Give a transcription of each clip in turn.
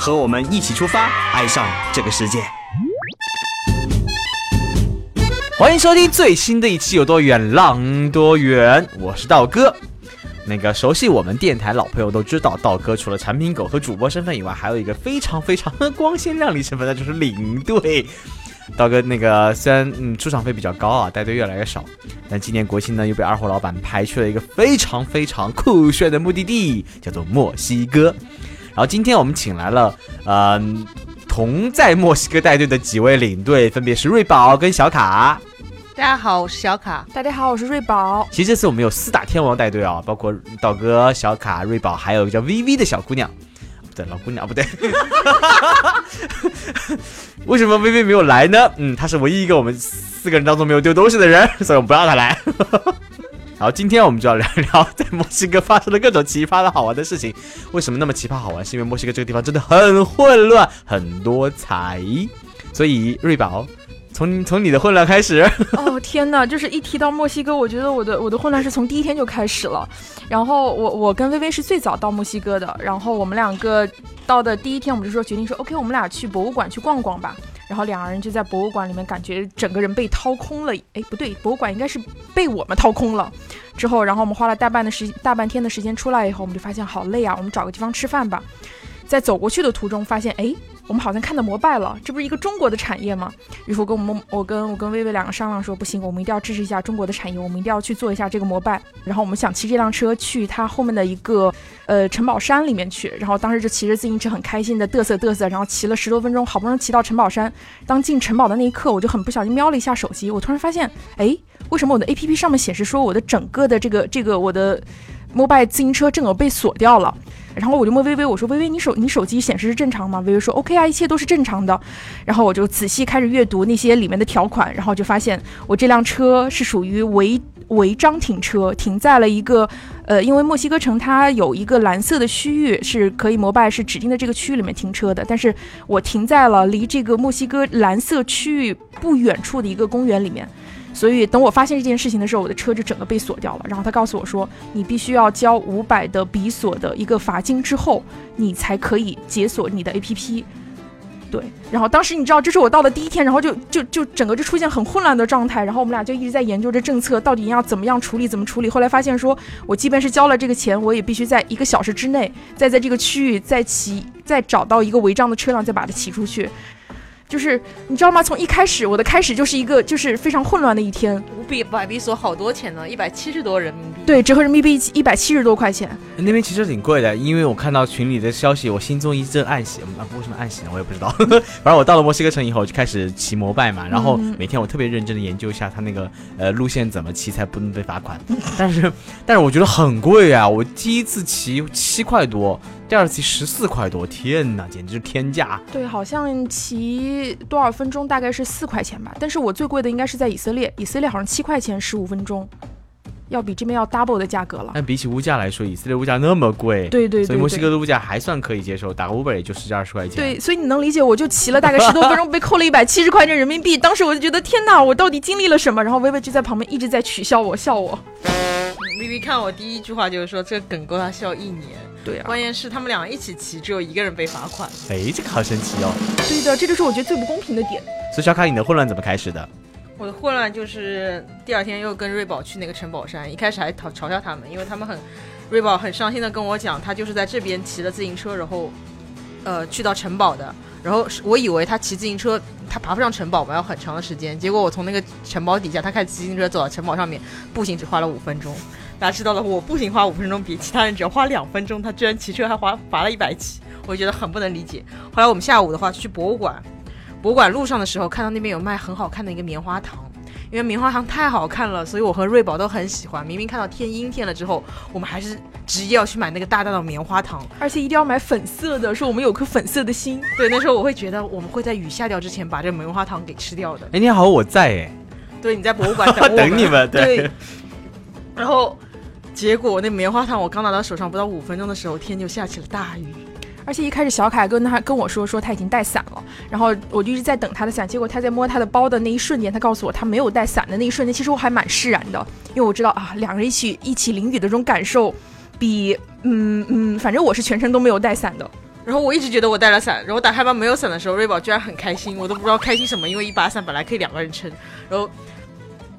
和我们一起出发，爱上这个世界。欢迎收听最新的一期《有多远浪多远》，我是道哥。那个熟悉我们电台老朋友都知道，道哥除了产品狗和主播身份以外，还有一个非常非常光鲜亮丽身份，那就是领队。道哥那个虽然嗯出场费比较高啊，带队越来越少，但今年国庆呢又被二货老板排去了一个非常非常酷炫的目的地，叫做墨西哥。然后今天我们请来了嗯同在墨西哥带队的几位领队，分别是瑞宝跟小卡。大家好，我是小卡。大家好，我是瑞宝。其实这次我们有四大天王带队啊，包括道哥、小卡、瑞宝，还有一个叫 VV 的小姑娘。不对，老姑娘不对。为什么 VV 没有来呢？嗯，她是唯一一个我们四个人当中没有丢东西的人，所以我们不让她来。好，今天我们就要聊一聊在墨西哥发生的各种奇葩的好玩的事情。为什么那么奇葩好玩？是因为墨西哥这个地方真的很混乱，很多彩。所以瑞宝。从 从你的混乱开始哦天哪！就是一提到墨西哥，我觉得我的我的混乱是从第一天就开始了。然后我我跟微微是最早到墨西哥的，然后我们两个到的第一天，我们就说决定说 OK，我们俩去博物馆去逛逛吧。然后两个人就在博物馆里面，感觉整个人被掏空了。哎，不对，博物馆应该是被我们掏空了。之后，然后我们花了大半的时大半天的时间出来以后，我们就发现好累啊，我们找个地方吃饭吧。在走过去的途中，发现哎。我们好像看到摩拜了，这不是一个中国的产业吗？于是我跟我们，我跟我跟薇薇两个商量说，不行，我们一定要支持一下中国的产业，我们一定要去做一下这个摩拜。然后我们想骑这辆车去它后面的一个呃城堡山里面去。然后当时就骑着自行车很开心的嘚瑟嘚瑟，然后骑了十多分钟，好不容易骑到城堡山。当进城堡的那一刻，我就很不小心瞄了一下手机，我突然发现，哎，为什么我的 A P P 上面显示说我的整个的这个这个我的摩拜自行车正好被锁掉了？然后我就问微微，我说微微，你手你手机显示是正常吗？微微说 OK 啊，一切都是正常的。然后我就仔细开始阅读那些里面的条款，然后就发现我这辆车是属于违违章停车，停在了一个呃，因为墨西哥城它有一个蓝色的区域是可以摩拜是指定的这个区域里面停车的，但是我停在了离这个墨西哥蓝色区域不远处的一个公园里面。所以等我发现这件事情的时候，我的车就整个被锁掉了。然后他告诉我说，你必须要交五百的比锁的一个罚金之后，你才可以解锁你的 APP。对，然后当时你知道，这是我到的第一天，然后就就就整个就出现很混乱的状态。然后我们俩就一直在研究这政策到底要怎么样处理，怎么处理。后来发现说，我即便是交了这个钱，我也必须在一个小时之内，再在这个区域再骑，再找到一个违章的车辆，再把它骑出去。就是你知道吗？从一开始，我的开始就是一个就是非常混乱的一天。五比百比索好多钱呢，一百七十多人民币。对，折合人民币一百七十多块钱。那边其实挺贵的，因为我看到群里的消息，我心中一阵暗喜。啊，为什么暗喜呢？我也不知道。反正我到了墨西哥城以后，就开始骑摩拜嘛，然后每天我特别认真的研究一下他那个呃路线怎么骑才不能被罚款。但是但是我觉得很贵啊！我第一次骑七块多。第二次十四块多，天哪，简直是天价！对，好像骑多少分钟大概是四块钱吧。但是我最贵的应该是在以色列，以色列好像七块钱十五分钟，要比这边要 double 的价格了。但比起物价来说，以色列物价那么贵，对对，所以墨西哥的物价还算可以接受，打个五百也就十几二十块钱。对，所以你能理解，我就骑了大概十多分钟，被扣了一百七十块钱人民币。当时我就觉得天哪，我到底经历了什么？然后薇薇就在旁边一直在取笑我，笑我。薇薇看我第一句话就是说，这个梗够他笑一年。对啊，关键是他们两个一起骑，只有一个人被罚款。哎，这个好神奇哦。对的，这就是我觉得最不公平的点。所以小卡，你的混乱怎么开始的？我的混乱就是第二天又跟瑞宝去那个城堡山，一开始还嘲嘲笑他们，因为他们很，瑞宝很伤心的跟我讲，他就是在这边骑了自行车，然后，呃，去到城堡的。然后我以为他骑自行车，他爬不上城堡嘛，要很长的时间。结果我从那个城堡底下，他开始骑自行车走到城堡上面，步行只花了五分钟。大家知道了，我步行花五分钟，比其他人只要花两分钟，他居然骑车还花罚了一百七，我觉得很不能理解。后来我们下午的话去博物馆，博物馆路上的时候看到那边有卖很好看的一个棉花糖，因为棉花糖太好看了，所以我和瑞宝都很喜欢。明明看到天阴天了之后，我们还是执意要去买那个大大的棉花糖。而且一定要买粉色的，说我们有颗粉色的心。对，那时候我会觉得我们会在雨下掉之前把这棉花糖给吃掉的。哎，你好，我在哎，对，你在博物馆等我 等你们，对。然后，结果那棉花糖我刚拿到手上不到五分钟的时候，天就下起了大雨。而且一开始小凯跟他跟我说说他已经带伞了，然后我就一直在等他的伞。结果他在摸他的包的那一瞬间，他告诉我他没有带伞的那一瞬间，其实我还蛮释然的，因为我知道啊，两个人一起一起淋雨的这种感受，比嗯嗯，反正我是全程都没有带伞的。然后我一直觉得我带了伞，然后打开包没有伞的时候，瑞宝居然很开心，我都不知道开心什么，因为一把伞本来可以两个人撑。然后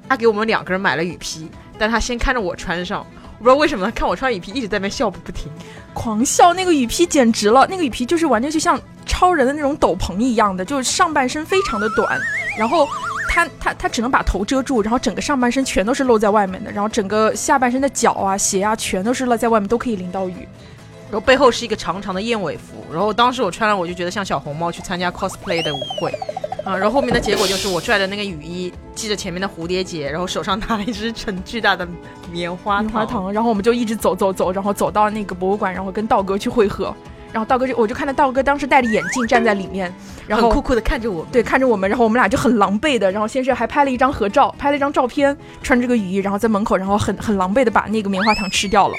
他给我们两个人买了雨披，但他先看着我穿上。不知道为什么看我穿雨披一直在那边笑不停，狂笑。那个雨披简直了，那个雨披就是完全就像超人的那种斗篷一样的，就是上半身非常的短，然后他他他只能把头遮住，然后整个上半身全都是露在外面的，然后整个下半身的脚啊鞋啊全都是露在外面，都可以淋到雨。然后背后是一个长长的燕尾服，然后当时我穿了，我就觉得像小红帽去参加 cosplay 的舞会。啊，然后后面的结果就是我拽着那个雨衣系着前面的蝴蝶结，然后手上拿了一只很巨大的棉花糖，然后我们就一直走走走，然后走到那个博物馆，然后跟道哥去汇合，然后道哥就我就看到道哥当时戴着眼镜站在里面，然后酷酷的看着我，对，看着我们，然后我们俩就很狼狈的，然后先是还拍了一张合照，拍了一张照片，穿这个雨衣，然后在门口，然后很很狼狈的把那个棉花糖吃掉了。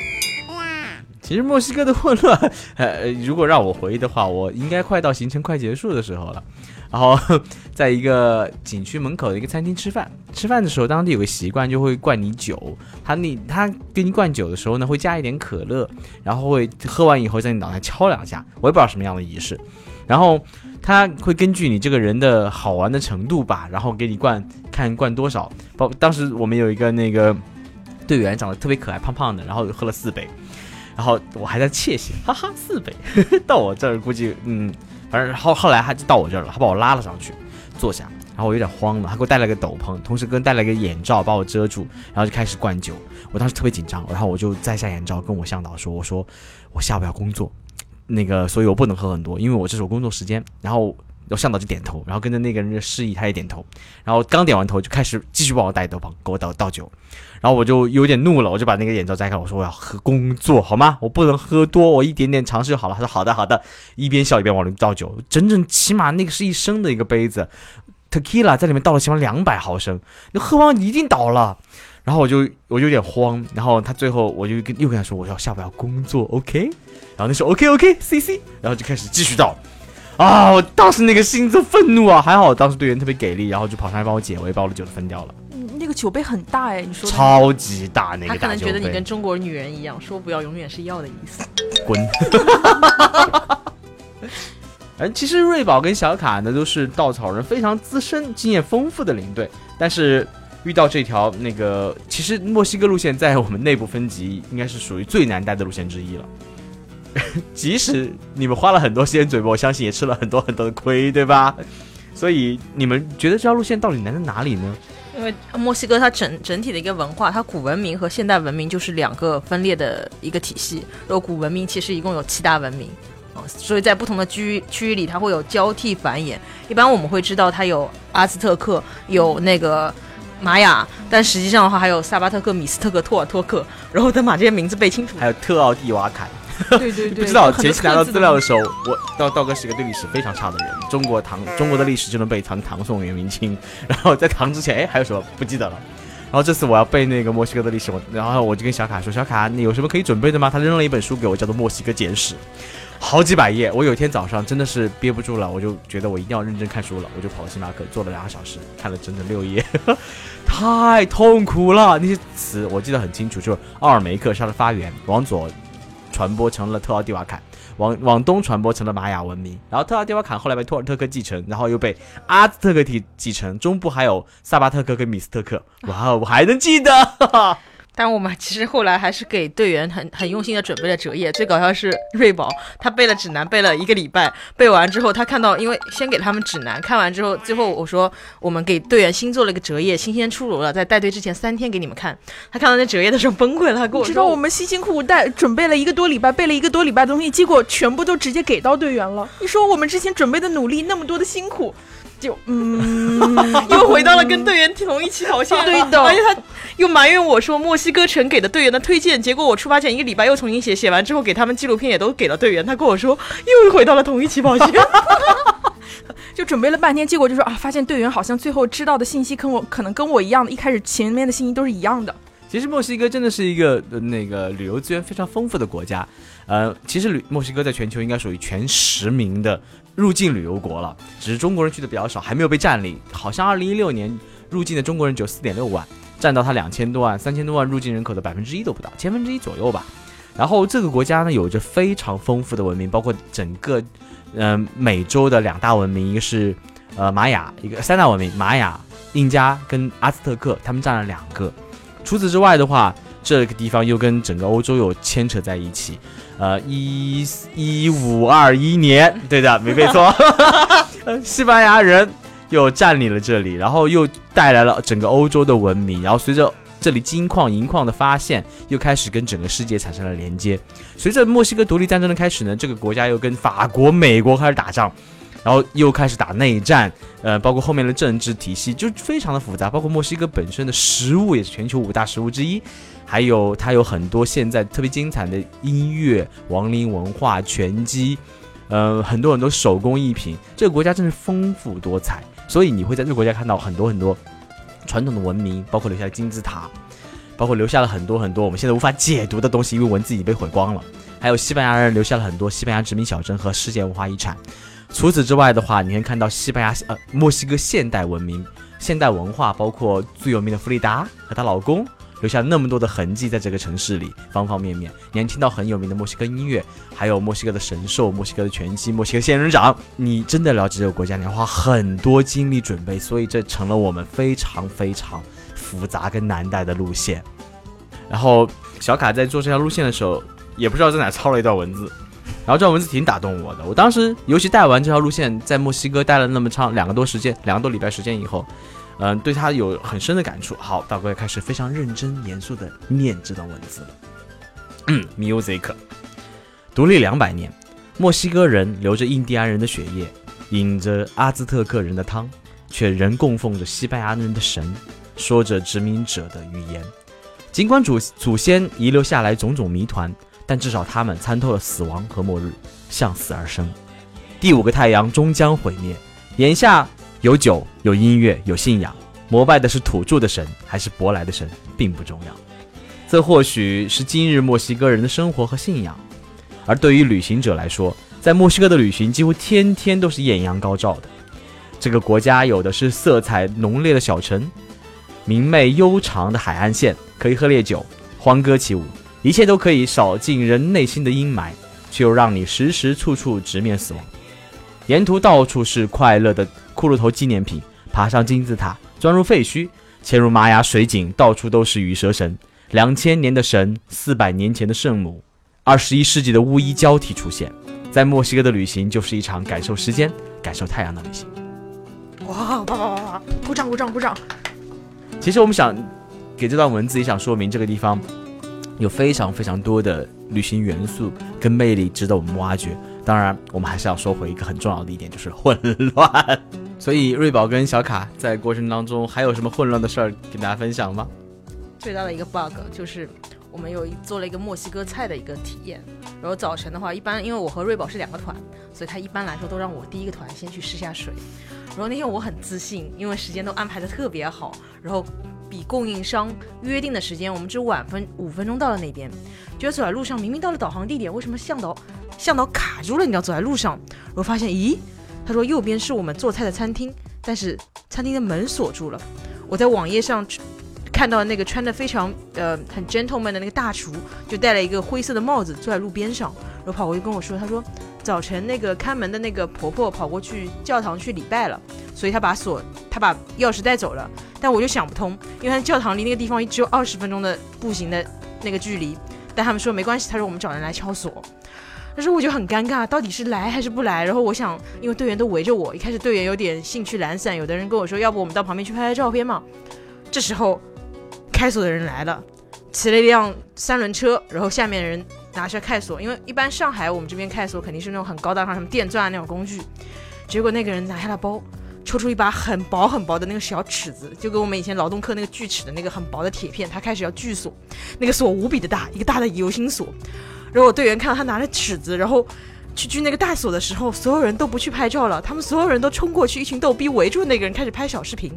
其实墨西哥的混乱，呃，如果让我回忆的话，我应该快到行程快结束的时候了。然后 在一个景区门口的一个餐厅吃饭，吃饭的时候当地有个习惯，就会灌你酒。他你他给你灌酒的时候呢，会加一点可乐，然后会喝完以后在你脑袋敲两下，我也不知道什么样的仪式。然后他会根据你这个人的好玩的程度吧，然后给你灌，看灌多少。包当时我们有一个那个队员长得特别可爱，胖胖的，然后喝了四杯，然后我还在窃喜，哈哈，四倍 到我这儿估计嗯。反正后后来他就到我这儿了，他把我拉了上去，坐下，然后我有点慌了，他给我带了个斗篷，同时跟带了个眼罩把我遮住，然后就开始灌酒。我当时特别紧张，然后我就摘下眼罩跟我向导说：“我说我下午要工作，那个所以我不能喝很多，因为我这是我工作时间。”然后我向导就点头，然后跟着那个人就示意，他也点头，然后刚点完头就开始继续帮我戴斗篷，给我倒倒酒。然后我就有点怒了，我就把那个眼罩摘开，我说我要喝工作好吗？我不能喝多，我一点点尝试就好了。他说好的好的，一边笑一边往里倒酒，整整起码那个是一升的一个杯子，tequila 在里面倒了起码两百毫升，你喝完一定倒了。然后我就我就有点慌，然后他最后我就跟又跟他说我要下午要工作，OK？然后那时候 OK OK C C，然后就开始继续倒，啊！我当时那个心就愤怒啊，还好当时队员特别给力，然后就跑上来帮我解围，把我的酒都分掉了。那个酒杯很大哎，你说超级大那个他可能觉得你跟中国女人一样，说不要永远是要的意思。滚！嗯，其实瑞宝跟小卡呢都是稻草人非常资深、经验丰富的领队，但是遇到这条那个，其实墨西哥路线在我们内部分级应该是属于最难带的路线之一了。即使你们花了很多时间准备，我相信也吃了很多很多的亏，对吧？所以你们觉得这条路线到底难在哪里呢？因为墨西哥它整整体的一个文化，它古文明和现代文明就是两个分裂的一个体系。然后古文明其实一共有七大文明，啊，所以在不同的区域区域里，它会有交替繁衍。一般我们会知道它有阿兹特克，有那个玛雅，但实际上的话还有萨巴特克、米斯特克、托尔托克。然后等把这些名字背清楚，还有特奥蒂瓦坎。对对对，不知道前期拿到资料的时候，我道道哥是个对历史非常差的人。中国唐中国的历史就能背唐唐宋元明清，然后在唐之前，哎，还有什么不记得了？然后这次我要背那个墨西哥的历史，我然后我就跟小卡说：“小卡，你有什么可以准备的吗？”他扔了一本书给我，叫做《墨西哥简史》，好几百页。我有一天早上真的是憋不住了，我就觉得我一定要认真看书了，我就跑到星巴克坐了两个小时，看了整整六页，太痛苦了。那些词我记得很清楚，就是奥尔梅克是它的发源，往左。传播成了特奥蒂瓦坎，往往东传播成了玛雅文明，然后特奥蒂瓦坎后来被托尔特克继承，然后又被阿兹特克继继承，中部还有萨巴特克跟米斯特克。哇，我还能记得。但我们其实后来还是给队员很很用心的准备了折页。最搞笑是瑞宝，他背了指南背了一个礼拜，背完之后他看到，因为先给他们指南，看完之后，最后我说我们给队员新做了一个折页，新鲜出炉了，在带队之前三天给你们看。他看到那折页的时候崩溃了，他跟我知道我们辛辛苦苦带准备了一个多礼拜，背了一个多礼拜的东西，结果全部都直接给到队员了。你说我们之前准备的努力那么多的辛苦。就 嗯，又回到了跟队员同一起跑线。对的而且他又埋怨我说墨西哥城给的队员的推荐，结果我出发前一个礼拜又重新写，写完之后给他们纪录片也都给了队员。他跟我说又回到了同一起跑线。就准备了半天，结果就说啊，发现队员好像最后知道的信息跟我可能跟我一样的，一开始前面的信息都是一样的。其实墨西哥真的是一个、呃那个旅游资源非常丰富的国家，呃，其实旅墨西哥在全球应该属于前十名的入境旅游国了，只是中国人去的比较少，还没有被占领。好像二零一六年入境的中国人只有四点六万，占到它两千多万、三千多万入境人口的百分之一都不到，千分之一左右吧。然后这个国家呢，有着非常丰富的文明，包括整个，嗯、美洲的两大文明，一个是呃玛雅，一个三大文明，玛雅、印加跟阿兹特克，他们占了两个。除此之外的话，这个地方又跟整个欧洲有牵扯在一起。呃，一一五二一年，对的，没背错，西班牙人又占领了这里，然后又带来了整个欧洲的文明，然后随着这里金矿、银矿的发现，又开始跟整个世界产生了连接。随着墨西哥独立战争的开始呢，这个国家又跟法国、美国开始打仗，然后又开始打内战，呃，包括后面的政治体系就非常的复杂，包括墨西哥本身的食物也是全球五大食物之一，还有它有很多现在特别精彩的音乐、亡灵文化、拳击，呃，很多很多手工艺品，这个国家真是丰富多彩，所以你会在这个国家看到很多很多传统的文明，包括留下的金字塔，包括留下了很多很多我们现在无法解读的东西，因为文字已经被毁光了。还有西班牙人留下了很多西班牙殖民小镇和世界文化遗产。除此之外的话，你可以看到西班牙呃墨西哥现代文明、现代文化，包括最有名的弗里达和她老公留下那么多的痕迹在这个城市里，方方面面。你还听到很有名的墨西哥音乐，还有墨西哥的神兽、墨西哥的拳击、墨西哥仙人掌。你真的了解这个国家，你要花很多精力准备，所以这成了我们非常非常复杂跟难带的路线。然后小卡在做这条路线的时候，也不知道在哪抄了一段文字，然后这段文字挺打动我的。我当时尤其带完这条路线，在墨西哥待了那么长两个多时间，两个多礼拜时间以后，嗯、对他有很深的感触。好，大哥也开始非常认真严肃的念这段文字了。嗯，music，独立两百年，墨西哥人流着印第安人的血液，饮着阿兹特克人的汤，却仍供奉着西班牙人的神，说着殖民者的语言。尽管祖祖先遗留下来种种谜团，但至少他们参透了死亡和末日，向死而生。第五个太阳终将毁灭。眼下有酒，有音乐，有信仰，膜拜的是土著的神还是舶来的神，并不重要。这或许是今日墨西哥人的生活和信仰。而对于旅行者来说，在墨西哥的旅行几乎天天都是艳阳高照的。这个国家有的是色彩浓烈的小城，明媚悠长的海岸线，可以喝烈酒，欢歌起舞，一切都可以扫尽人内心的阴霾，却又让你时时处处直面死亡。沿途到处是快乐的骷髅头纪念品，爬上金字塔，钻入废墟，潜入玛雅水井，到处都是羽蛇神，两千年的神，四百年前的圣母，二十一世纪的巫医交替出现。在墨西哥的旅行就是一场感受时间、感受太阳的旅行。哇哇哇哇哇！鼓掌鼓掌鼓掌！其实我们想给这段文字也想说明，这个地方有非常非常多的旅行元素跟魅力值得我们挖掘。当然，我们还是要说回一个很重要的一点，就是混乱。所以，瑞宝跟小卡在过程当中还有什么混乱的事儿跟大家分享吗？最大的一个 bug 就是我们有做了一个墨西哥菜的一个体验。然后早晨的话，一般因为我和瑞宝是两个团，所以他一般来说都让我第一个团先去试下水。然后那天我很自信，因为时间都安排的特别好，然后比供应商约定的时间，我们只晚分五分钟到了那边。结果走在路上，明明到了导航地点，为什么向导向导卡住了？你知道，走在路上，我发现，咦，他说右边是我们做菜的餐厅，但是餐厅的门锁住了。我在网页上看到那个穿的非常呃很 gentleman 的那个大厨，就戴了一个灰色的帽子，坐在路边上，然后跑过去跟我说，他说早晨那个看门的那个婆婆跑过去教堂去礼拜了，所以她把锁她把钥匙带走了。但我就想不通，因为他教堂离那个地方只有二十分钟的步行的那个距离，但他们说没关系，他说我们找人来敲锁。但是我就很尴尬，到底是来还是不来？然后我想，因为队员都围着我，一开始队员有点兴趣懒散，有的人跟我说，要不我们到旁边去拍拍照片嘛。这时候，开锁的人来了，骑了一辆三轮车，然后下面的人拿下开锁，因为一般上海我们这边开锁肯定是那种很高大上，什么电钻那种工具。结果那个人拿下了包，抽出一把很薄很薄的那个小尺子，就跟我们以前劳动课那个锯齿的那个很薄的铁片，他开始要锯锁，那个锁无比的大，一个大的油心锁。然后我队员看到他拿着尺子，然后去锯那个大锁的时候，所有人都不去拍照了，他们所有人都冲过去，一群逗逼围住那个人开始拍小视频。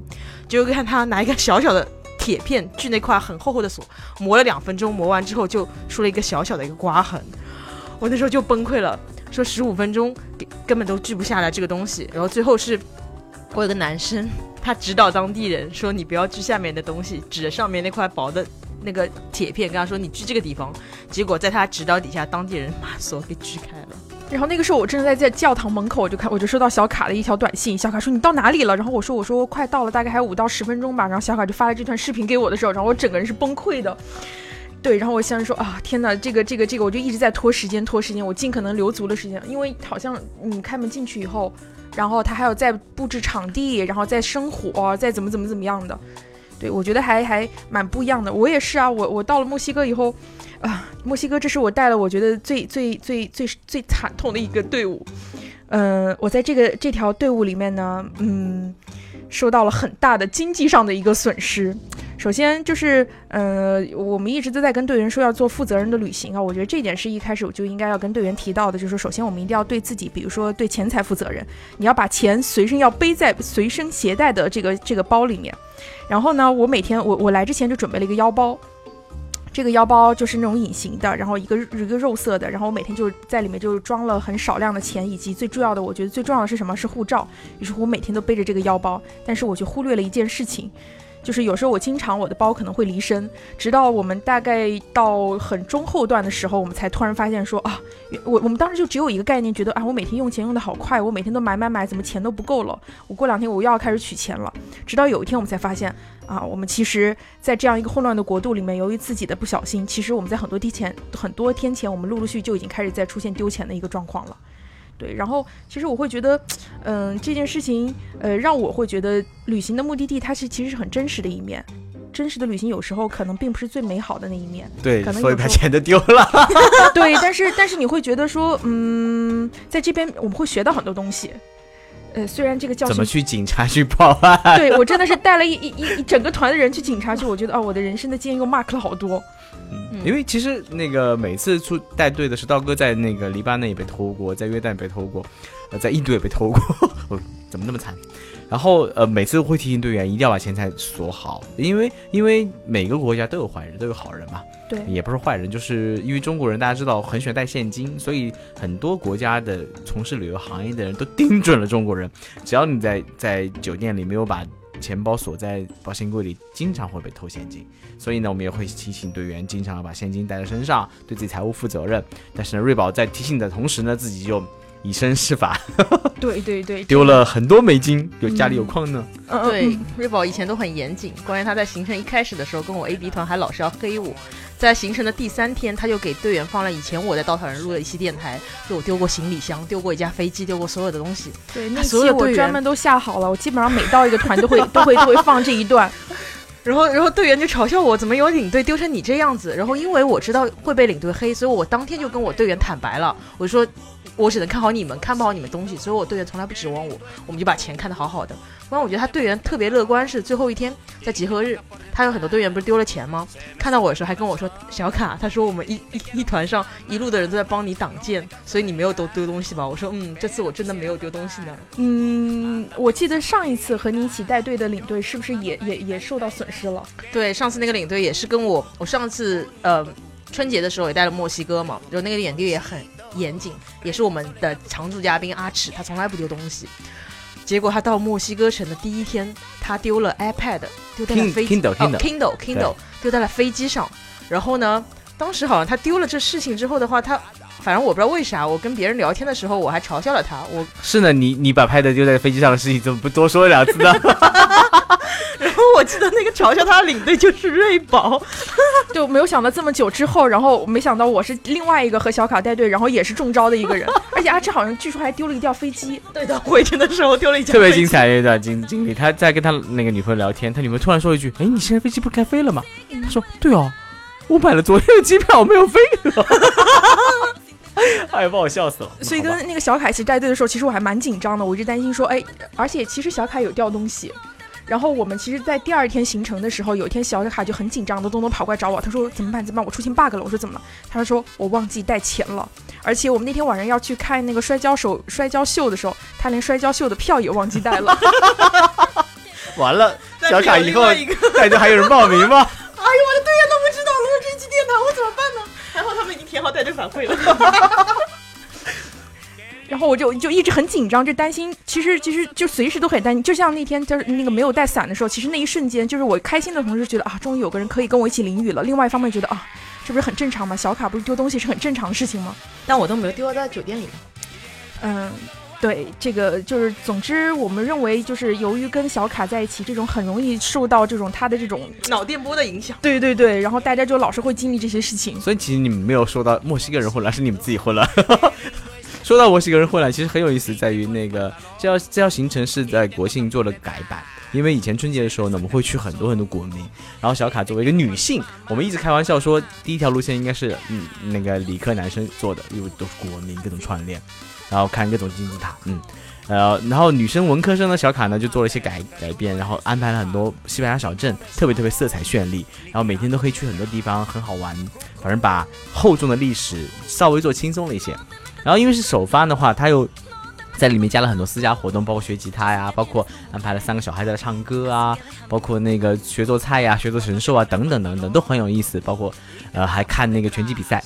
结果看他拿一个小小的铁片锯那块很厚厚的锁，磨了两分钟，磨完之后就出了一个小小的一个刮痕。我那时候就崩溃了，说十五分钟根本都锯不下来这个东西。然后最后是我有个男生，他指导当地人说你不要锯下面的东西，指着上面那块薄的那个铁片，跟他说你锯这个地方。结果在他指导底下，当地人把锁给锯开了。然后那个时候我正在在教堂门口，我就看我就收到小卡的一条短信，小卡说你到哪里了？然后我说我说快到了，大概还有五到十分钟吧。然后小卡就发了这段视频给我的时候，然后我整个人是崩溃的。对，然后我想说啊，天哪，这个这个这个，我就一直在拖时间拖时间，我尽可能留足了时间，因为好像你开门进去以后，然后他还要再布置场地，然后再生火，再怎么怎么怎么样的。对我觉得还还蛮不一样的。我也是啊，我我到了墨西哥以后。啊，墨西哥，这是我带了我觉得最最最最最惨痛的一个队伍。嗯，我在这个这条队伍里面呢，嗯，受到了很大的经济上的一个损失。首先就是，呃，我们一直都在跟队员说要做负责任的旅行啊。我觉得这点是一开始我就应该要跟队员提到的，就是首先我们一定要对自己，比如说对钱财负责任，你要把钱随身要背在随身携带的这个这个包里面。然后呢，我每天我我来之前就准备了一个腰包。这个腰包就是那种隐形的，然后一个一个肉色的，然后我每天就在里面就装了很少量的钱，以及最重要的，我觉得最重要的是什么？是护照。于是乎，我每天都背着这个腰包，但是我就忽略了一件事情。就是有时候我经常我的包可能会离身，直到我们大概到很中后段的时候，我们才突然发现说啊，我我们当时就只有一个概念，觉得啊，我每天用钱用的好快，我每天都买买买，怎么钱都不够了？我过两天我又要开始取钱了。直到有一天我们才发现啊，我们其实在这样一个混乱的国度里面，由于自己的不小心，其实我们在很多天前很多天前，我们陆陆续续就已经开始在出现丢钱的一个状况了。对，然后其实我会觉得，嗯，这件事情，呃，让我会觉得旅行的目的地它是其实是很真实的一面，真实的旅行有时候可能并不是最美好的那一面，对，可能所以把钱都丢了。对，但是但是你会觉得说，嗯，在这边我们会学到很多东西，呃，虽然这个教怎么去警察局报案？对我真的是带了一一一一整个团的人去警察局，我觉得哦，我的人生的经验又 mark 了好多。嗯，因为其实那个每次出带队的是道哥，在那个黎巴嫩也被偷过，在约旦也被偷过，呃，在印度也被偷过，怎么那么惨？然后呃，每次会提醒队员一定要把钱财锁好，因为因为每个国家都有坏人，都有好人嘛。对，也不是坏人，就是因为中国人大家知道很喜欢带现金，所以很多国家的从事旅游行业的人都盯准了中国人，只要你在在酒店里没有把。钱包锁在保险柜里，经常会被偷现金，所以呢，我们也会提醒队员经常要把现金带在身上，对自己财务负责任。但是呢，瑞宝在提醒的同时呢，自己就以身试法，对对对，丢了很多美金，有家里有矿呢。对，瑞宝以前都很严谨，关于他在行程一开始的时候，跟我 A B 团还老是要黑我。在行程的第三天，他就给队员放了以前我在稻草人录的一期电台，就我丢过行李箱，丢过一架飞机，丢过所有的东西。对，那期我专门都下好了，我基本上每到一个团都会都会都会放这一段。然后然后队员就嘲笑我，怎么有领队丢成你这样子？然后因为我知道会被领队黑，所以我当天就跟我队员坦白了，我说我只能看好你们，看不好你们东西，所以我队员从来不指望我，我们就把钱看得好好的。不然我觉得他队员特别乐观，是最后一天在集合日，他有很多队员不是丢了钱吗？看到我的时候还跟我说小卡，他说我们一一一团上一路的人都在帮你挡箭，所以你没有都丢东西吧？我说嗯，这次我真的没有丢东西呢。嗯，我记得上一次和你一起带队的领队是不是也也也受到损失了？对，上次那个领队也是跟我，我上次呃春节的时候也带了墨西哥嘛，然后那个领队也很严谨，也是我们的常驻嘉宾阿赤，他从来不丢东西。结果他到墨西哥城的第一天，他丢了 iPad，丢在了飞机，Kindle Kindle 丢在了飞机上。然后呢，当时好像他丢了这事情之后的话，他反正我不知道为啥，我跟别人聊天的时候，我还嘲笑了他。我是呢，你你把 pad 丢在飞机上的事情，怎么不多说两次呢？我记得那个嘲笑他的领队就是瑞宝，就没有想到这么久之后，然后没想到我是另外一个和小卡带队，然后也是中招的一个人，而且阿志好像据说还丢了一架飞机。对的，回程的时候丢了一架。特别精彩的一段经经历，他在跟他那个女朋友聊天，他女朋友突然说一句：“哎，你现在飞机不该飞了吗？”他说：“对哦，我买了昨天的机票，我没有飞。”哎，把我笑死了。所以跟那个小凯一起带队的时候，其实我还蛮紧张的，我一直担心说，哎，而且其实小凯有掉东西。然后我们其实，在第二天行程的时候，有一天小卡就很紧张的，东东跑过来找我，他说怎么办？怎么办？我出现 bug 了。我说怎么了？他说我忘记带钱了。而且我们那天晚上要去看那个摔跤手摔跤秀的时候，他连摔跤秀的票也忘记带了。完了，小卡以后 带队还有人报名吗？哎呦，我的队员都不知道录这期电台，我怎么办呢？还好他们已经填好带队反馈了。然后我就就一直很紧张，就担心，其实其实就随时都很担心。就像那天就是那个没有带伞的时候，其实那一瞬间，就是我开心的同时觉得啊，终于有个人可以跟我一起淋雨了。另外一方面觉得啊，这不是很正常吗？小卡不是丢东西是很正常的事情吗？但我都没有丢在酒店里。嗯，对，这个就是，总之我们认为就是由于跟小卡在一起，这种很容易受到这种他的这种，脑电波的影响。对对对，然后大家就老是会经历这些事情。所以其实你们没有说到墨西哥人混乱，是你们自己混乱。说到墨西哥人混乱，其实很有意思，在于那个这条这条行程是在国庆做了改版，因为以前春节的时候呢，我们会去很多很多国民，然后小卡作为一个女性，我们一直开玩笑说第一条路线应该是嗯那个理科男生做的，因为都是国民各种串联，然后看各种金字塔，嗯。呃，然后女生文科生的小卡呢，就做了一些改改变，然后安排了很多西班牙小镇，特别特别色彩绚丽，然后每天都可以去很多地方，很好玩。反正把厚重的历史稍微做轻松了一些。然后因为是首发的话，他又在里面加了很多私家活动，包括学吉他呀，包括安排了三个小孩在唱歌啊，包括那个学做菜呀、学做神兽啊，等等等等，都很有意思。包括呃还看那个拳击比赛。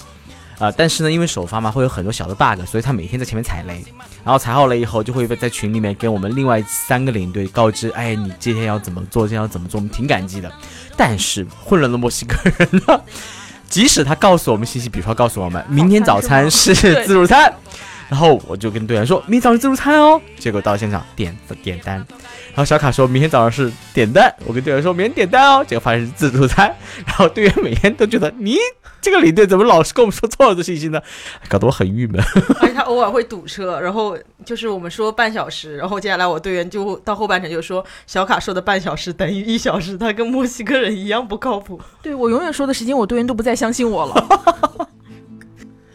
啊、但是呢，因为首发嘛，会有很多小的 bug，所以他每天在前面踩雷，然后踩好了以后，就会在群里面跟我们另外三个领队告知，哎，你这天要怎么做，这天要怎么做，我们挺感激的。但是混乱的墨西哥人呢，即使他告诉我们信息，比如说告诉我们明天早餐是自助餐，然后我就跟队员说，明天早上自助餐哦，结果到现场点点单，然后小卡说明天早上是点单，我跟队员说明天点单哦，结果发现是自助餐，然后队员每天都觉得你这个领队怎么老是跟我们说错了的信息呢？搞得我很郁闷。而且他偶尔会堵车，然后就是我们说半小时，然后接下来我队员就到后半程就说小卡说的半小时等于一小时，他跟墨西哥人一样不靠谱。对我永远说的时间，我队员都不再相信我了。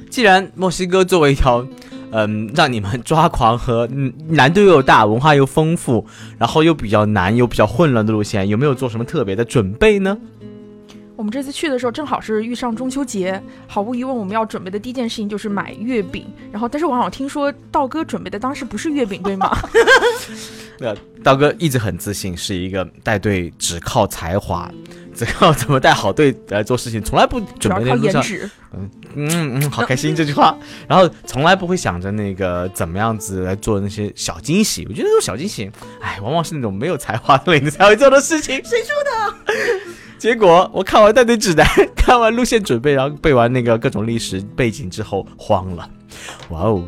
既然墨西哥作为一条，嗯，让你们抓狂和嗯难度又大、文化又丰富，然后又比较难又比较混乱的路线，有没有做什么特别的准备呢？我们这次去的时候正好是遇上中秋节，毫无疑问，我们要准备的第一件事情就是买月饼。然后，但是我好像听说道哥准备的当时不是月饼，对吗？呃，道哥一直很自信，是一个带队只靠才华，只靠怎么带好队来做事情，从来不准备那路上。嗯。嗯嗯，好开心这句话。然后从来不会想着那个怎么样子来做那些小惊喜。我觉得那种小惊喜，哎，往往是那种没有才华的人才会做的事情。谁说的？结果我看完带队指南，看完路线准备，然后背完那个各种历史背景之后，慌了。哇哦！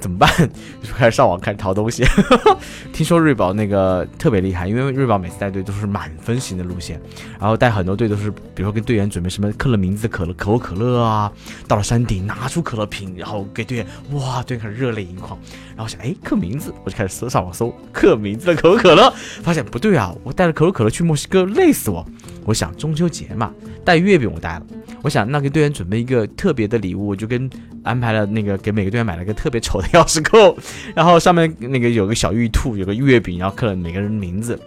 怎么办？就开始上网开始淘东西。听说瑞宝那个特别厉害，因为瑞宝每次带队都是满分型的路线，然后带很多队都是，比如说跟队员准备什么刻了名字的可乐、可口可乐啊，到了山顶拿出可乐瓶，然后给队员，哇，队员开始热泪盈眶。然后想，哎，刻名字，我就开始搜上网搜刻名字的可口可乐，发现不对啊，我带了可口可乐去墨西哥，累死我。我想中秋节嘛，带月饼我带了，我想那给队员准备一个特别的礼物，我就跟安排了那个给每个队员买了个特别丑的钥匙扣，然后上面那个有个小玉兔，有个月饼，然后刻了每个人名字，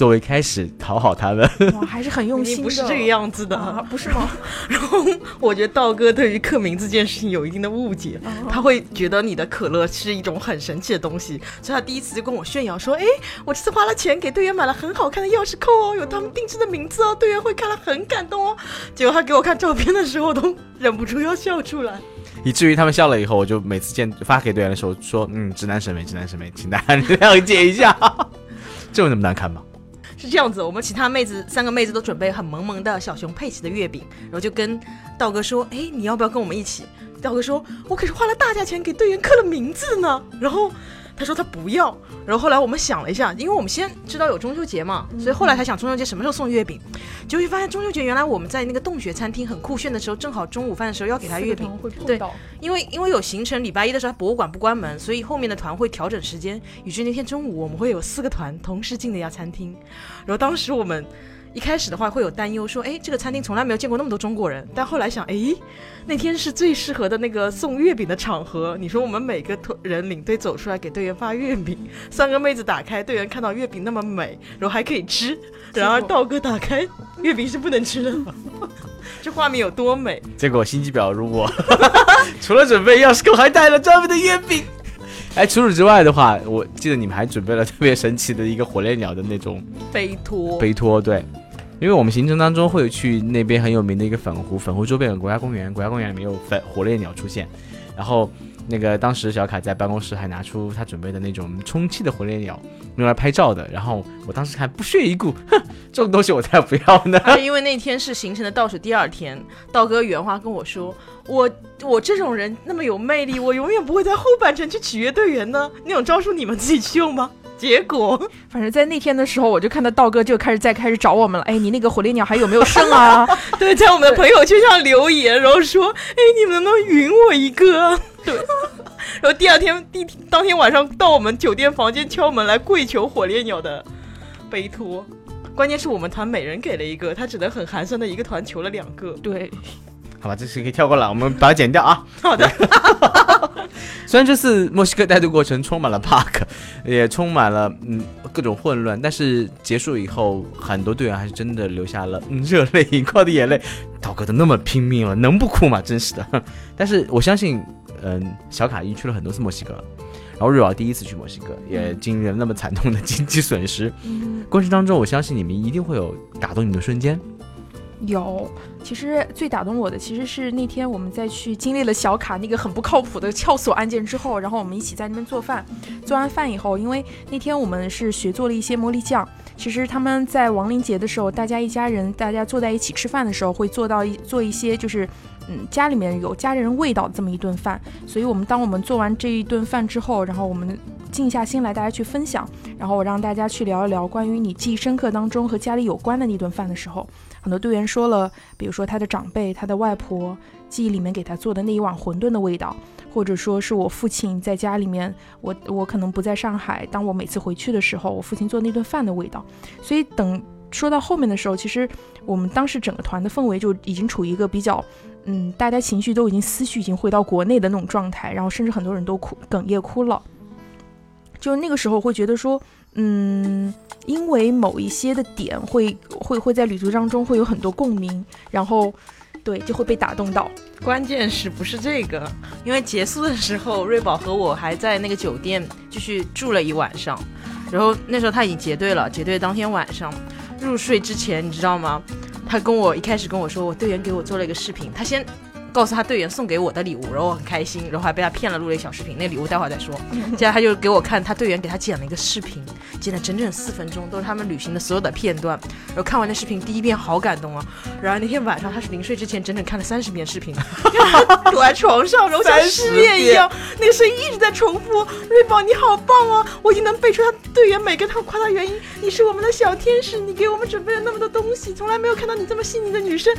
作为开始讨好他们。哇，还是很用心的。不是这个样子的。啊，不是吗？然后我觉得道哥对于刻名字这件事情有一定的误解，他会觉得你的可乐是一种很神奇的东西，所以他第一次就跟我炫耀说：“哎，我这次花了钱给队员买了很好看的钥匙扣哦，有他们定制的名字哦，队员会看了很感动哦。”结果他给我看照片的时候，都忍不住要笑出来。以至于他们笑了以后，我就每次见发给队员的时候说：“嗯，直男审美，直男审美，请大家谅解一下。” 这有那么难看吗？是这样子，我们其他妹子三个妹子都准备很萌萌的小熊佩奇的月饼，然后就跟道哥说：“哎，你要不要跟我们一起？”道哥说：“我可是花了大价钱给队员刻了名字呢。”然后他说他不要。然后后来我们想了一下，因为我们先知道有中秋节嘛，所以后来才想中秋节什么时候送月饼。结果就发现中秋节原来我们在那个洞穴餐厅很酷炫的时候，正好中午饭的时候要给他月饼。对。因为因为有行程，礼拜一的时候博物馆不关门，所以后面的团会调整时间，以至于那天中午我们会有四个团同时进那家餐厅。然后当时我们一开始的话会有担忧，说，哎，这个餐厅从来没有见过那么多中国人。但后来想，哎，那天是最适合的那个送月饼的场合。你说我们每个人领队走出来给队员发月饼，三个妹子打开，队员看到月饼那么美，然后还可以吃。然而道哥打开，月饼是不能吃的。这画面有多美？结果心机婊如我，除了准备钥匙扣，还带了专门的月饼。哎，除此之外的话，我记得你们还准备了特别神奇的一个火烈鸟的那种背托。背托，对，因为我们行程当中会有去那边很有名的一个粉湖，粉湖周边有国家公园，国家公园里面有粉火烈鸟出现，然后那个当时小凯在办公室还拿出他准备的那种充气的火烈鸟，用来拍照的，然后我当时还不屑一顾，哼，这种东西我才不要呢。因为那天是行程的倒数第二天，道哥原话跟我说。我我这种人那么有魅力，我永远不会在后半程去取悦队员呢。那种招数你们自己去用吗？结果，反正在那天的时候，我就看到道哥就开始在开始找我们了。哎，你那个火烈鸟还有没有剩啊？对，在我们的朋友圈上留言，然后说，哎，你们能不能匀我一个？对。然后第二天第当天晚上到我们酒店房间敲门来跪求火烈鸟的背托，关键是我们团每人给了一个，他只能很寒酸的一个团求了两个。对。好吧，这次可以跳过了，我们把它剪掉啊。好的。虽然这次墨西哥带队过程充满了 bug，也充满了嗯各种混乱，但是结束以后，很多队员还是真的流下了热泪盈眶的眼泪。道哥都那么拼命了，能不哭吗？真是的。但是我相信，嗯，小卡已经去了很多次墨西哥，然后瑞宝第一次去墨西哥，也经历了那么惨痛的经济损失。过程当中，我相信你们一定会有打动你的瞬间。有，其实最打动我的其实是那天我们在去经历了小卡那个很不靠谱的撬锁案件之后，然后我们一起在那边做饭，做完饭以后，因为那天我们是学做了一些魔力酱，其实他们在亡灵节的时候，大家一家人大家坐在一起吃饭的时候，会做到一做一些就是嗯家里面有家人味道这么一顿饭，所以我们当我们做完这一顿饭之后，然后我们静下心来大家去分享，然后我让大家去聊一聊关于你记忆深刻当中和家里有关的那顿饭的时候。很多队员说了，比如说他的长辈、他的外婆记忆里面给他做的那一碗馄饨的味道，或者说是我父亲在家里面，我我可能不在上海，当我每次回去的时候，我父亲做那顿饭的味道。所以等说到后面的时候，其实我们当时整个团的氛围就已经处于一个比较，嗯，大家情绪都已经思绪已经回到国内的那种状态，然后甚至很多人都哭哽咽哭了。就那个时候会觉得说，嗯。因为某一些的点会会会在旅途当中会有很多共鸣，然后对就会被打动到。关键是不是这个？因为结束的时候，瑞宝和我还在那个酒店继续住了一晚上，然后那时候他已经结队了。结队当天晚上入睡之前，你知道吗？他跟我一开始跟我说，我队员给我做了一个视频，他先。告诉他队员送给我的礼物，然后我很开心，然后还被他骗了录了一个小视频。那礼物待会儿再说。接下来他就给我看他队员给他剪了一个视频，剪了整整四分钟，都是他们旅行的所有的片段。然后看完那视频，第一遍好感动啊。然后那天晚上他是临睡之前整整看了三十遍视频，躲在床上，然后像失恋一样，那个声音一直在重复：“瑞宝你好棒哦，我已经能背出他队员每个他夸他原因。你是我们的小天使，你给我们准备了那么多东西，从来没有看到你这么细腻的女生。”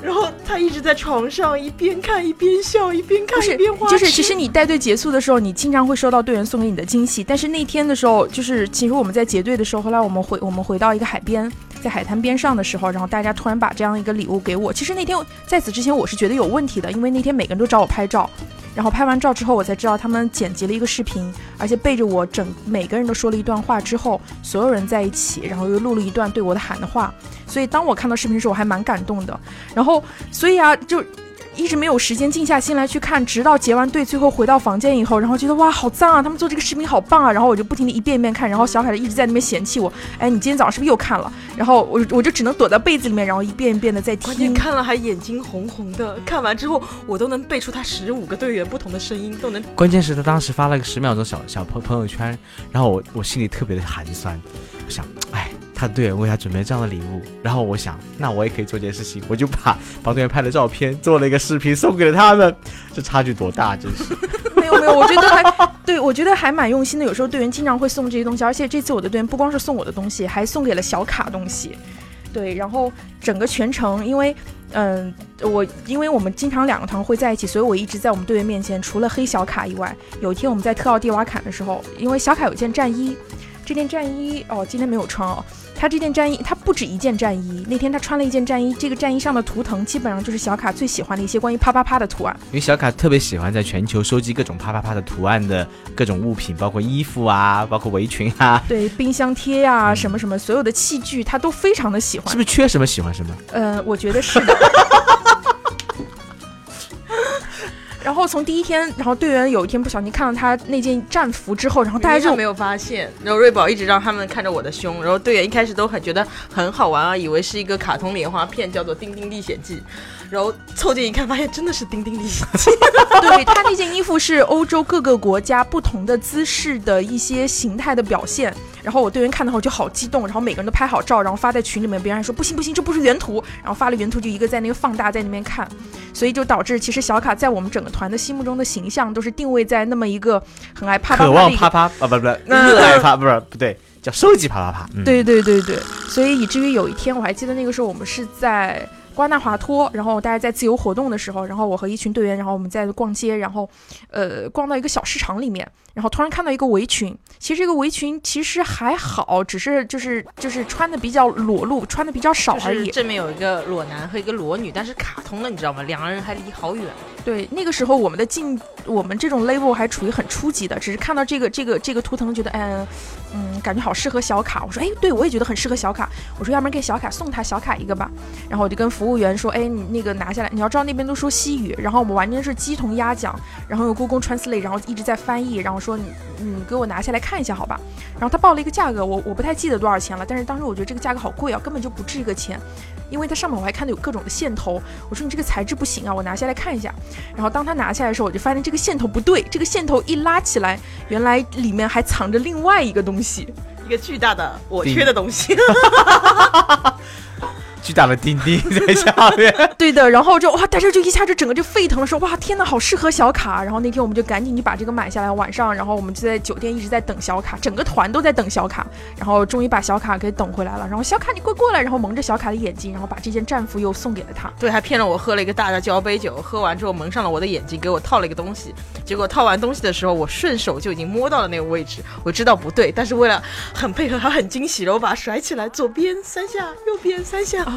然后他一直在床上一。边看一边笑，一边看一边花。就是其实你带队结束的时候，你经常会收到队员送给你的惊喜。但是那天的时候，就是其实我们在结队的时候，后来我们回我们回到一个海边，在海滩边上的时候，然后大家突然把这样一个礼物给我。其实那天在此之前，我是觉得有问题的，因为那天每个人都找我拍照，然后拍完照之后，我才知道他们剪辑了一个视频，而且背着我整每个人都说了一段话之后，所有人在一起，然后又录了一段对我的喊的话。所以当我看到视频的时候，我还蛮感动的。然后所以啊，就。一直没有时间静下心来去看，直到结完队，最后回到房间以后，然后觉得哇，好赞啊！他们做这个视频好棒啊！然后我就不停的一遍一遍看，然后小海一直在那边嫌弃我，哎，你今天早上是不是又看了？然后我我就只能躲在被子里面，然后一遍一遍的在听。关键看了还眼睛红红的，看完之后我都能背出他十五个队员不同的声音，都能。关键是他当时发了个十秒钟小小朋朋友圈，然后我我心里特别的寒酸，我想，哎。他队员为他准备这样的礼物，然后我想，那我也可以做件事情，我就把帮队员拍的照片做了一个视频送给了他们，这差距多大，真是。没有没有，我觉得还对我觉得还蛮用心的。有时候队员经常会送这些东西，而且这次我的队员不光是送我的东西，还送给了小卡东西。对，然后整个全程，因为嗯，我因为我们经常两个团会在一起，所以我一直在我们队员面前，除了黑小卡以外，有一天我们在特奥蒂瓦坎的时候，因为小卡有件战衣。这件战衣哦，今天没有穿哦。他这件战衣，他不止一件战衣。那天他穿了一件战衣，这个战衣上的图腾基本上就是小卡最喜欢的一些关于啪啪啪的图案。因为小卡特别喜欢在全球收集各种啪啪啪的图案的各种物品，包括衣服啊，包括围裙啊，对，冰箱贴呀、什么什么，所有的器具他都非常的喜欢是。不是缺什么喜欢什么？呃，我觉得是的。然后从第一天，然后队员有一天不小心看到他那件战服之后，然后大家就没有发现，然后瑞宝一直让他们看着我的胸，然后队员一开始都很觉得很好玩啊，以为是一个卡通连花片，叫做《丁丁历险记》，然后凑近一看，发现真的是《丁丁历险记》。对他那件衣服是欧洲各个国家不同的姿势的一些形态的表现。然后我队员看到后就好激动，然后每个人都拍好照，然后发在群里面，别人还说不行不行，这不是原图，然后发了原图就一个在那个放大在那边看，所以就导致其实小卡在我们整个团的心目中的形象都是定位在那么一个很爱啪啪渴啪啪啪啊，不不不，热爱啪不是不对，叫收集啪啪啪。嗯，对对对对，所以以至于有一天我还记得那个时候我们是在。瓜纳华托，然后大家在自由活动的时候，然后我和一群队员，然后我们在逛街，然后，呃，逛到一个小市场里面，然后突然看到一个围裙。其实这个围裙其实还好，只是就是就是穿的比较裸露，穿的比较少而已。就是正面有一个裸男和一个裸女，但是卡通的，你知道吗？两个人还离好远。对，那个时候我们的进，我们这种 label 还处于很初级的，只是看到这个这个这个图腾，觉得嗯嗯，感觉好适合小卡。我说，哎，对我也觉得很适合小卡。我说，要不然给小卡送他小卡一个吧。然后我就跟服务员说，哎，你那个拿下来，你要知道那边都说西语，然后我们完全是鸡同鸭讲，然后用 Google Translate，然后一直在翻译，然后说你你给我拿下来看一下好吧。然后他报了一个价格，我我不太记得多少钱了，但是当时我觉得这个价格好贵啊，根本就不值这个钱。因为它上面我还看到有各种的线头，我说你这个材质不行啊，我拿下来看一下。然后当他拿下来的时候，我就发现这个线头不对，这个线头一拉起来，原来里面还藏着另外一个东西。一个巨大的我缺的东西，巨大的钉钉 在下面。对的，然后就哇，大家就一下就整个就沸腾了，说哇天呐，好适合小卡。然后那天我们就赶紧就把这个买下来，晚上，然后我们就在酒店一直在等小卡，整个团都在等小卡，然后终于把小卡给等回来了。然后小卡你快过来，然后蒙着小卡的眼睛，然后把这件战服又送给了他。对，还骗了我喝了一个大的交杯酒，喝完之后蒙上了我的眼睛，给我套了一个东西。结果套完东西的时候，我顺手就已经摸到了那个位置，我知道不对，但是为了很配合，还很惊喜，然后把它甩起来，左边三下，右边三下。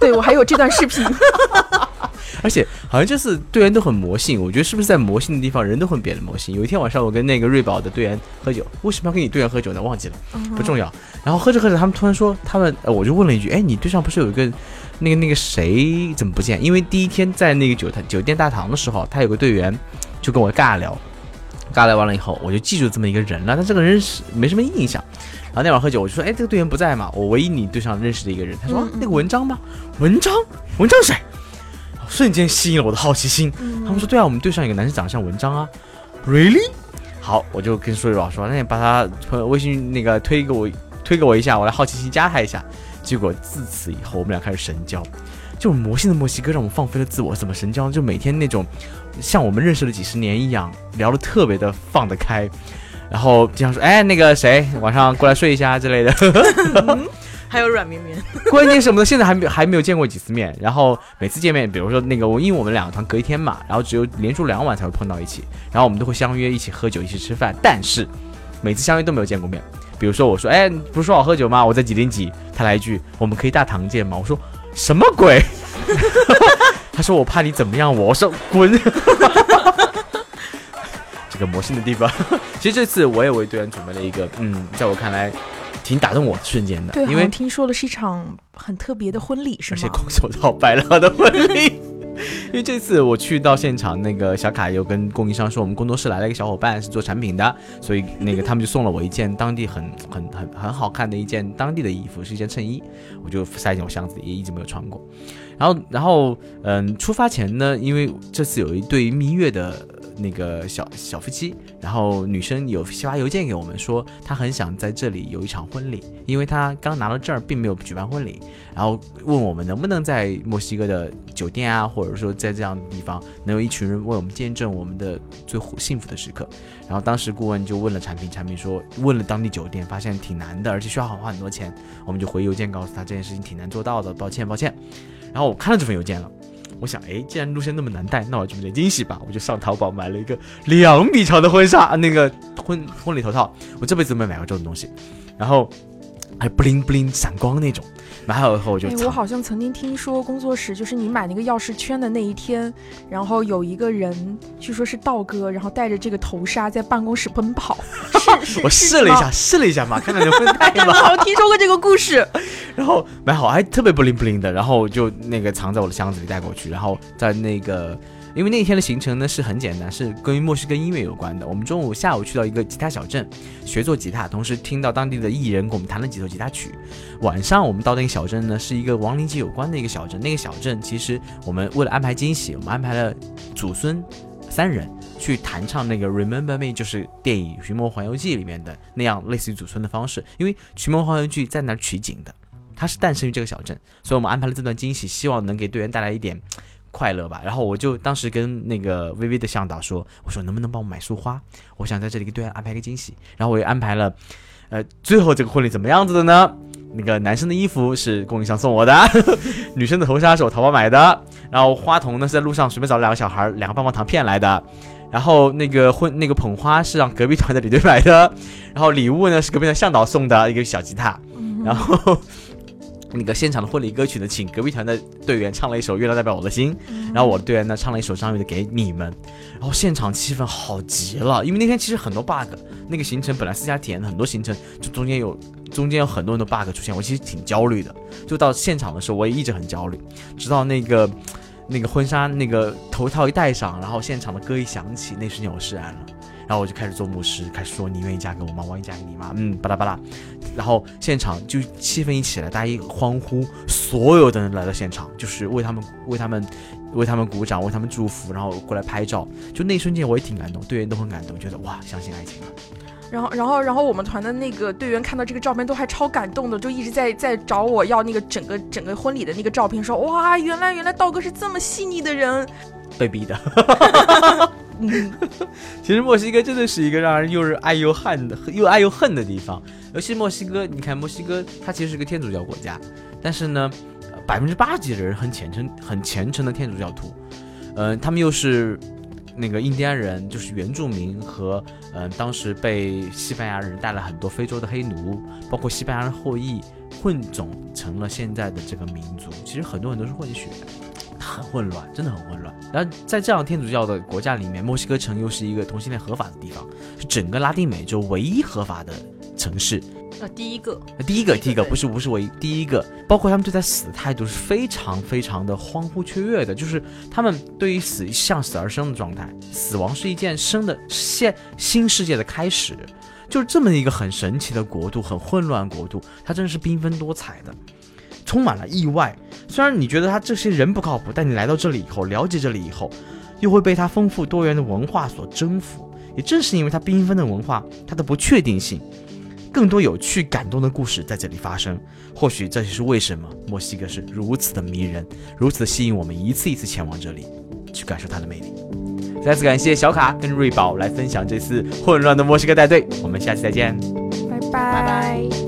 对我还有这段视频，而且好像就是队员都很魔性，我觉得是不是在魔性的地方人都会变得魔性？有一天晚上我跟那个瑞宝的队员喝酒，为什么要跟你队员喝酒呢？忘记了，不重要。然后喝着喝着，他们突然说，他们呃我就问了一句，哎，你队上不是有一个那个那个谁怎么不见？因为第一天在那个酒店酒店大堂的时候，他有个队员就跟我尬聊，尬聊完了以后，我就记住这么一个人了，但这个人是没什么印象。然后那晚喝酒，我就说，哎，这个队员不在嘛，我唯一你队上认识的一个人。他说、啊那个文章吗？文章，文章谁？瞬间吸引了我的好奇心。他们说，对啊，我们队上有个男生长得像文章啊，really？好，我就跟苏瑞宝说，那你把他微信那个推给我，推给我一下，我来好奇心加他一下。结果自此以后，我们俩开始神交。就魔性的墨西哥让我们放飞了自我，怎么神交？就每天那种像我们认识了几十年一样，聊得特别的放得开。然后经常说，哎，那个谁，晚上过来睡一下之类的。还有软绵绵，关键什么的，现在还没还没有见过几次面。然后每次见面，比如说那个我，因为我们两个团隔一天嘛，然后只有连住两晚才会碰到一起，然后我们都会相约一起喝酒，一起吃饭。但是每次相约都没有见过面。比如说我说，哎，不是说好喝酒吗？我在几点几？他来一句，我们可以大堂见吗？我说什么鬼？他说我怕你怎么样我，我说滚。这个魔性的地方，其实这次我也为队员准备了一个，嗯，在我看来挺打动我的瞬间的，对，因为听说的是一场很特别的婚礼，是吗？而且空手套白狼的婚礼。因为这次我去到现场，那个小卡又跟供应商说，我们工作室来了一个小伙伴是做产品的，所以那个他们就送了我一件当地很很很很好看的一件当地的衣服，是一件衬衣，我就塞进我箱子里，也一直没有穿过。然后，然后，嗯，出发前呢，因为这次有一对蜜月的那个小小夫妻，然后女生有发邮件给我们说，她很想在这里有一场婚礼，因为她刚拿了证儿，并没有举办婚礼，然后问我们能不能在墨西哥的酒店啊，或者说在这样的地方，能有一群人为我们见证我们的最幸福的时刻。然后当时顾问就问了产品，产品说问了当地酒店，发现挺难的，而且需要花很多钱。我们就回邮件告诉他这件事情挺难做到的，抱歉抱歉。然后我看到这份邮件了，我想，哎，既然路线那么难带，那我准备点惊喜吧。我就上淘宝买了一个两米长的婚纱，那个婚婚礼头套，我这辈子没买过这种东西。然后还不灵不灵闪光那种，买好以后我就我好像曾经听说工作室就是你买那个钥匙圈的那一天，然后有一个人，据说是道哥，然后带着这个头纱在办公室奔跑。是是，我试了一下，试了一下嘛，看看能不能带嘛。好像听说过这个故事。然后买好还特别 bling bling 的，然后就那个藏在我的箱子里带过去，然后在那个。因为那天的行程呢是很简单，是跟墨西哥音乐有关的。我们中午、下午去到一个吉他小镇，学做吉他，同时听到当地的艺人给我们弹了几首吉他曲。晚上我们到那个小镇呢，是一个亡灵节有关的一个小镇。那个小镇其实我们为了安排惊喜，我们安排了祖孙三人去弹唱那个《Remember Me》，就是电影《寻梦环游记》里面的那样类似于祖孙的方式。因为《寻梦环游记》在那儿取景的，它是诞生于这个小镇，所以我们安排了这段惊喜，希望能给队员带来一点快乐吧。然后我就当时跟那个微微的向导说，我说能不能帮我买束花？我想在这里给队员安排个惊喜。然后我又安排了，呃，最后这个婚礼怎么样子的呢？那个男生的衣服是供应商送我的，女生的头纱是我淘宝买的，然后花童呢是在路上随便找了两个小孩，两个棒棒糖骗来的。然后那个婚那个捧花是让隔壁团的李队买的，然后礼物呢是隔壁的向导送的一个小吉他，然后那个现场的婚礼歌曲呢，请隔壁团的队员唱了一首《月亮代表我的心》，然后我的队员呢唱了一首张宇的《给你们》，然后现场气氛好极了，因为那天其实很多 bug，那个行程本来私家体验的很多行程，就中间有中间有很多很多 bug 出现，我其实挺焦虑的，就到现场的时候我也一直很焦虑，直到那个那个婚纱那个头套一戴上，然后现场的歌一响起，那瞬间我释然了。然后我就开始做牧师，开始说你愿意嫁给我吗？我愿意嫁给你吗？嗯，巴拉巴拉。然后现场就气氛一起来，大家一欢呼，所有的人来到现场，就是为他们为他们为他们鼓掌，为他们祝福，然后过来拍照。就那一瞬间我也挺感动，队员都很感动，觉得哇，相信爱情了。然后，然后，然后我们团的那个队员看到这个照片都还超感动的，就一直在在找我要那个整个整个婚礼的那个照片，说哇，原来原来道哥是这么细腻的人。被逼的。嗯，其实墨西哥真的是一个让人又是爱又恨的，又爱又恨的地方。尤其墨西哥，你看墨西哥，它其实是个天主教国家，但是呢，百分之八十几的人很虔诚、很虔诚的天主教徒。嗯、他们又是那个印第安人，就是原住民和嗯、当时被西班牙人带了很多非洲的黑奴，包括西班牙人后裔混种成了现在的这个民族。其实很多人都是混血。很混乱，真的很混乱。然后在这样天主教的国家里面，墨西哥城又是一个同性恋合法的地方，是整个拉丁美洲唯一合法的城市。呃，第一个，呃第一个，第一个不是不是唯一，第一个，包括他们对待死的态度是非常非常的欢呼雀跃的，就是他们对于死向死而生的状态，死亡是一件生的现新世界的开始，就是这么一个很神奇的国度，很混乱国度，它真的是缤纷多彩的，充满了意外。虽然你觉得他这些人不靠谱，但你来到这里以后，了解这里以后，又会被他丰富多元的文化所征服。也正是因为他缤纷的文化，他的不确定性。更多有趣、感动的故事在这里发生。或许这就是为什么墨西哥是如此的迷人，如此的吸引我们一次一次前往这里，去感受它的魅力。再次感谢小卡跟瑞宝来分享这次混乱的墨西哥带队，我们下期再见。拜拜拜拜